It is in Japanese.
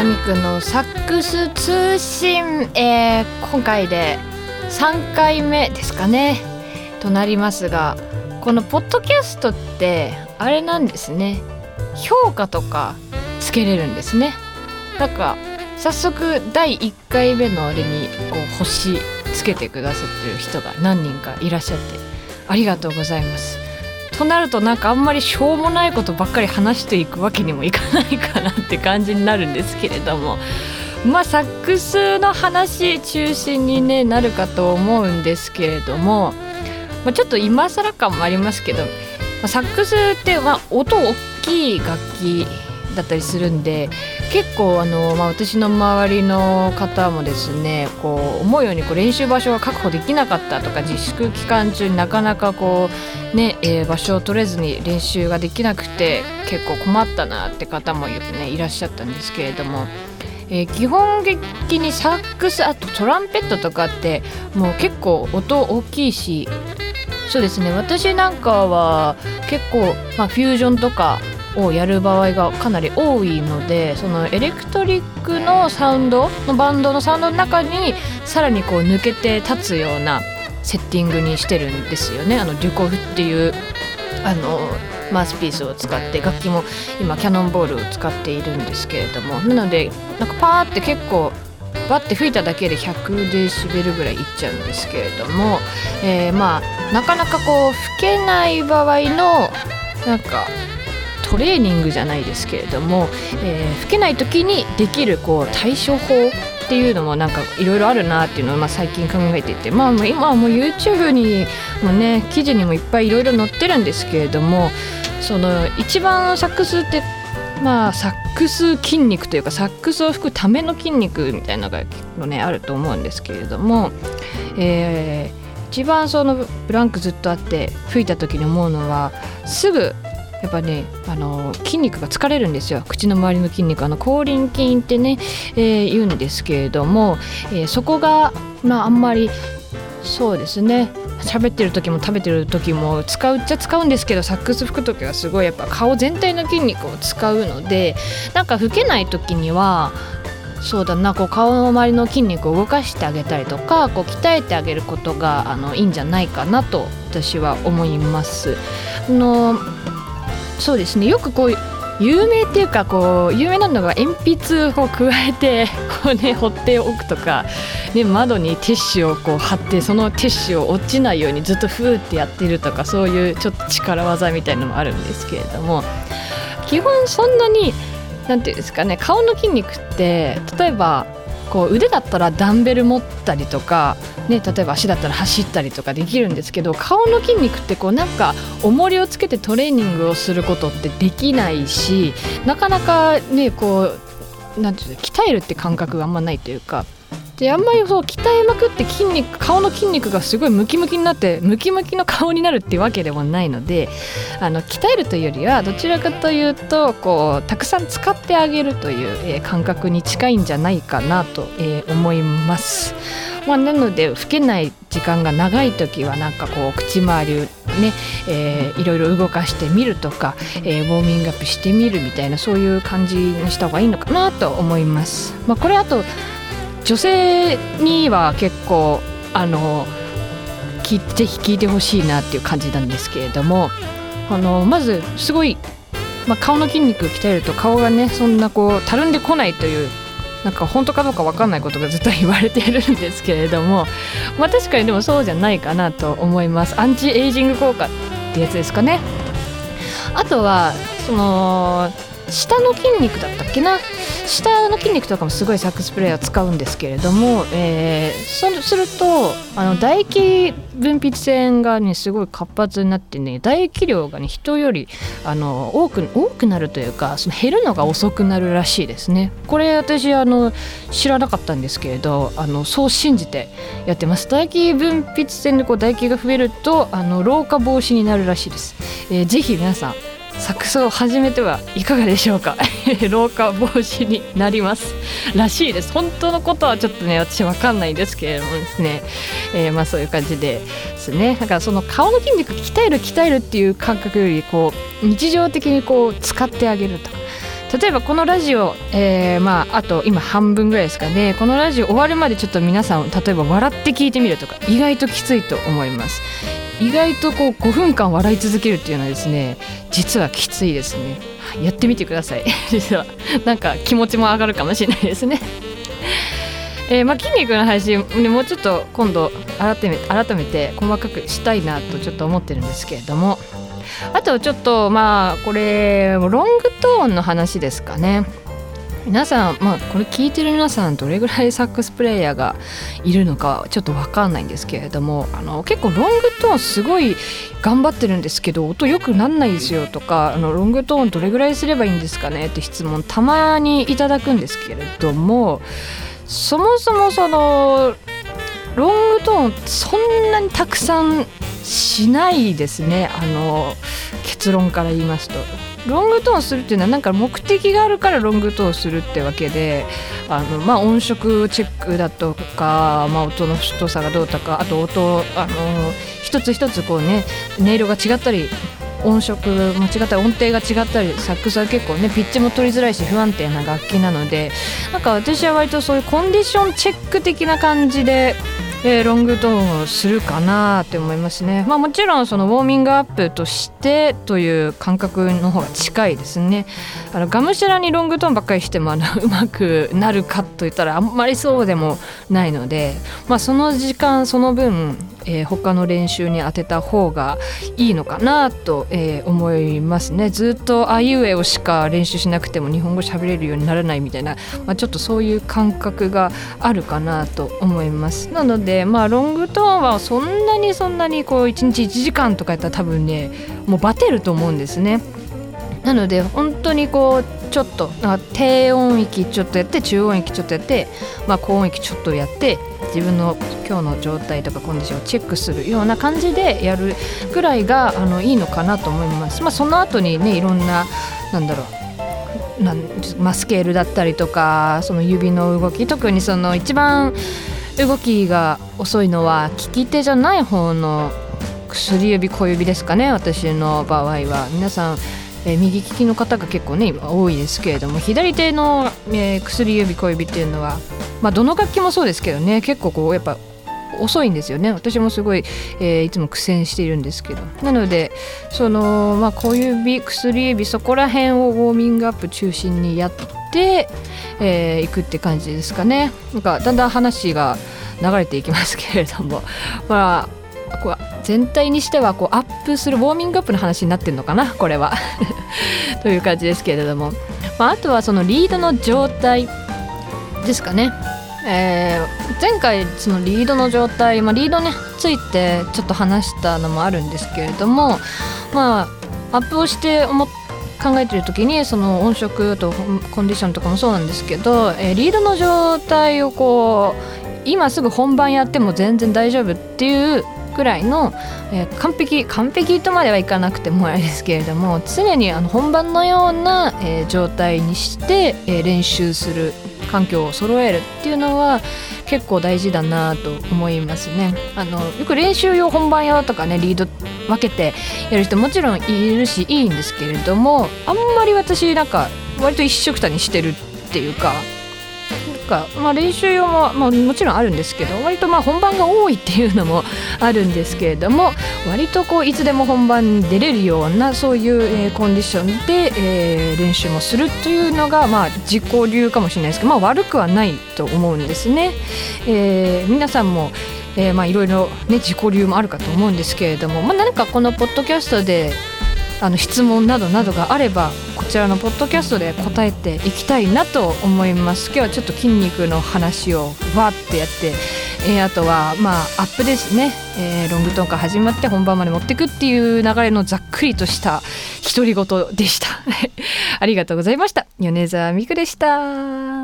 田美久のサックス通信、えー、今回で3回目ですかねとなりますがこのポッドキャストってあれなんですね。評価とかつけれるんですね。なんか早速第1回目のあれにこう星つけてくださってる人が何人かいらっしゃってありがとうございます。となるとなんかあんまりしょうもないことばっかり話していくわけにもいかないかなって感じになるんですけれども。まあサックスの話中心に、ね、なるかと思うんですけれども、まあ、ちょっと今更感もありますけど、まあ、サックスってまあ音大きい楽器だったりするんで結構あの、まあ、私の周りの方もですねこう思うようにこう練習場所が確保できなかったとか自粛期間中になかなかこう、ねえー、場所を取れずに練習ができなくて結構困ったなって方も、ね、いらっしゃったんですけれども。えー、基本的にサックスあとトランペットとかってもう結構音大きいしそうですね私なんかは結構、まあ、フュージョンとかをやる場合がかなり多いのでそのエレクトリックのサウンドのバンドのサウンドの中にさらにこう抜けて立つようなセッティングにしてるんですよね。あのデュコフっていうあのマウスピースを使って楽器も今キャノンボールを使っているんですけれども。なのでなんかパーって結構バッて吹いただけで100デシベルぐらいいっちゃうんですけれども、えー、まあなかなかこう吹けない場合のなんかトレーニングじゃないですけれども、えー、吹けない時にできるこう対処法っていうのもなんかいろいろあるなっていうのをまあ最近考えていてまあ今はもう YouTube にもね記事にもいっぱいいろいろ載ってるんですけれどもその一番サックスってまあサックス筋肉というかサックスを吹くための筋肉みたいなのが結構ねあると思うんですけれども、えー、一番そのブランクずっとあって吹いた時に思うのはすぐやっぱねあの筋肉が疲れるんですよ口の周りの筋肉あの口輪筋ってね、えー、言うんですけれども、えー、そこがまああんまりそうですね喋ってる時も食べてる時も使うっちゃ使うんですけどサックス吹く時はすごいやっぱ顔全体の筋肉を使うのでなんか吹けない時にはそうだなこう顔の周りの筋肉を動かしてあげたりとかこう鍛えてあげることがあのいいんじゃないかなと私は思います。あのそうですね。よくこう有名っていうかこう有名なのが鉛筆を加えて こうね放っておくとか、ね、窓にティッシュをこう貼ってそのティッシュを落ちないようにずっとフーってやってるとかそういうちょっと力技みたいなのもあるんですけれども基本そんなに何て言うんですかね顔の筋肉って例えばこう腕だったらダンベル持ったりとか、ね、例えば足だったら走ったりとかできるんですけど顔の筋肉ってこうなんか重りをつけてトレーニングをすることってできないしなかなかねこうなんていう鍛えるって感覚があんまないというかであんまりそう鍛えまくって筋肉顔の筋肉がすごいムキムキになってムキムキの顔になるっていうわけでもないのであの鍛えるというよりはどちらかというとこうたくさん使ってあげるという、えー、感覚に近いんじゃないかなと、えー、思います。まあ、なので老けない時間が長い時はなんかこう口周りをね、えー、いろいろ動かしてみるとか、えー、ウォーミングアップしてみるみたいなそういう感じにした方がいいのかなと思います。まあ、これあと女性には結構あのぜひ聞いてほしいなっていう感じなんですけれどもあのまずすごい、まあ、顔の筋肉鍛えると顔がねそんなこうたるんでこないというなんか本当かどうか分かんないことがずっと言われているんですけれども、まあ、確かにでもそうじゃないかなと思います。アンチエイジング効果ってやつですかね。あとはその下の筋肉だったっけな？下の筋肉とかもすごいサックスプレーヤー使うんですけれども、えー、そうするとあの唾液分泌腺がねすごい活発になってね唾液量がね人よりあの多く多くなるというかその減るのが遅くなるらしいですね。これ私あの知らなかったんですけれどあのそう信じてやってます。唾液分泌腺でこう唾液が増えるとあの老化防止になるらしいです、えー、ぜひ皆さん作奏を始めてはいかがでしょうか？老化防止になりますらしいです。本当のことはちょっとね私わかんないんですけれどもですね、えー、まあそういう感じですね。だからその顔の筋肉鍛える鍛えるっていう感覚よりこう日常的にこう使ってあげるとか。例えばこのラジオ、えー、まああと今半分ぐらいですかね。このラジオ終わるまでちょっと皆さん例えば笑って聞いてみるとか意外ときついと思います。意外とこう5分間笑い続けるっていうのはですね実はきついですね。やってみてください。実は。なんか気持ちも上がるかもしれないですね。えー、まあ、筋肉の配信もうちょっと今度改め改めて細かくしたいなとちょっと思ってるんですけれども。あとちょっとまあこれロングトーンの話ですかね。皆さん、まあ、これ聞いてる皆さんどれぐらいサックスプレーヤーがいるのかちょっと分かんないんですけれどもあの結構ロングトーンすごい頑張ってるんですけど音良くなんないですよとかあのロングトーンどれぐらいすればいいんですかねって質問たまにいただくんですけれどもそもそもそのロングトーンそんなにたくさんしないですねあの結論から言いますと。ロングトーンするっていうのはなんか目的があるからロングトーンするってわけであの、まあ、音色チェックだとか、まあ、音の太さがどうとかあと音あの一つ一つこうね音色が違ったり音色間違ったり音程が違ったりサックスは結構ねピッチも取りづらいし不安定な楽器なのでなんか私は割とそういうコンディションチェック的な感じでえー、ロングトーンをするかなって思いますね。まあ、もちろんそのウォーミングアップとしてという感覚の方が近いですね。あのがむしゃらにロングトーンばっかりしてもあの うまくなるかといったらあんまりそうでもないので、まあ、その時間その分、えー、他の練習に当てた方がいいのかなと、えー、思いますね。ずっとあいうえをしか練習しなくても日本語喋れるようにならないみたいな、まあ、ちょっとそういう感覚があるかなと思います。なのでまあロングトーンはそんなにそんなにこう1日1時間とかやったら多分ねもうバテると思うんですね。なので本当にこうちょっと低音域ちょっとやって中音域ちょっとやって、まあ、高音域ちょっとやって自分の今日の状態とかコンディションをチェックするような感じでやるぐらいがあのいいのかなと思います。まあ、その後にねいろんななんだろうなんまあ、スケールだったりとかその指の動き特にその一番動きが遅いのは利き手じゃない方の薬指小指ですかね私の場合は皆さん、えー、右利きの方が結構ね多いですけれども左手の、えー、薬指小指っていうのは、まあ、どの楽器もそうですけどね結構こうやっぱ遅いんですよね。私もすごい、えー、いつも苦戦しているんですけど。なのでその、まあ、小指薬指そこら辺をウォーミングアップ中心にやってえー、くって感じですかね。なんかだんだん話が流れていきますけれども。まあこう全体にしてはこうアップするウォーミングアップの話になってるのかなこれは。という感じですけれども、まあ、あとはそのリードの状態ですかね。えー、前回そのリードの状態、まあ、リードねついてちょっと話したのもあるんですけれどもまあアップをして思っ考えてる時にその音色とコンディションとかもそうなんですけど、えー、リードの状態をこう今すぐ本番やっても全然大丈夫っていうくらいの、えー、完璧完璧とまではいかなくてもあれですけれども常にあの本番のような、えー、状態にして、えー、練習する環境を揃えるっていうのは結構大事だなと思いますね。あのよく練習用本番用とかねリード分けてやる人もちろんいるしいいんですけれどもあんまり私なんか割と一緒くたにしてるっていうかか、まあ、練習用も、まあ、もちろんあるんですけど割とまあ本番が多いっていうのも あるんですけれども割とこういつでも本番に出れるようなそういう、えー、コンディションで、えー、練習もするというのが、まあ、自己流かもしれないですけど、まあ、悪くはないと思うんですね。えー、皆さんもえー、まあいろいろね自己流もあるかと思うんですけれども、まあ、何かこのポッドキャストであの質問などなどがあればこちらのポッドキャストで答えていきたいなと思います。今日はちょっと筋肉の話をわーってやって、えー、あとはまあアップですね、えー、ロングトーンから始まって本番まで持っていくっていう流れのざっくりとした独り言でした。ありがとうございました。米沢美久でした。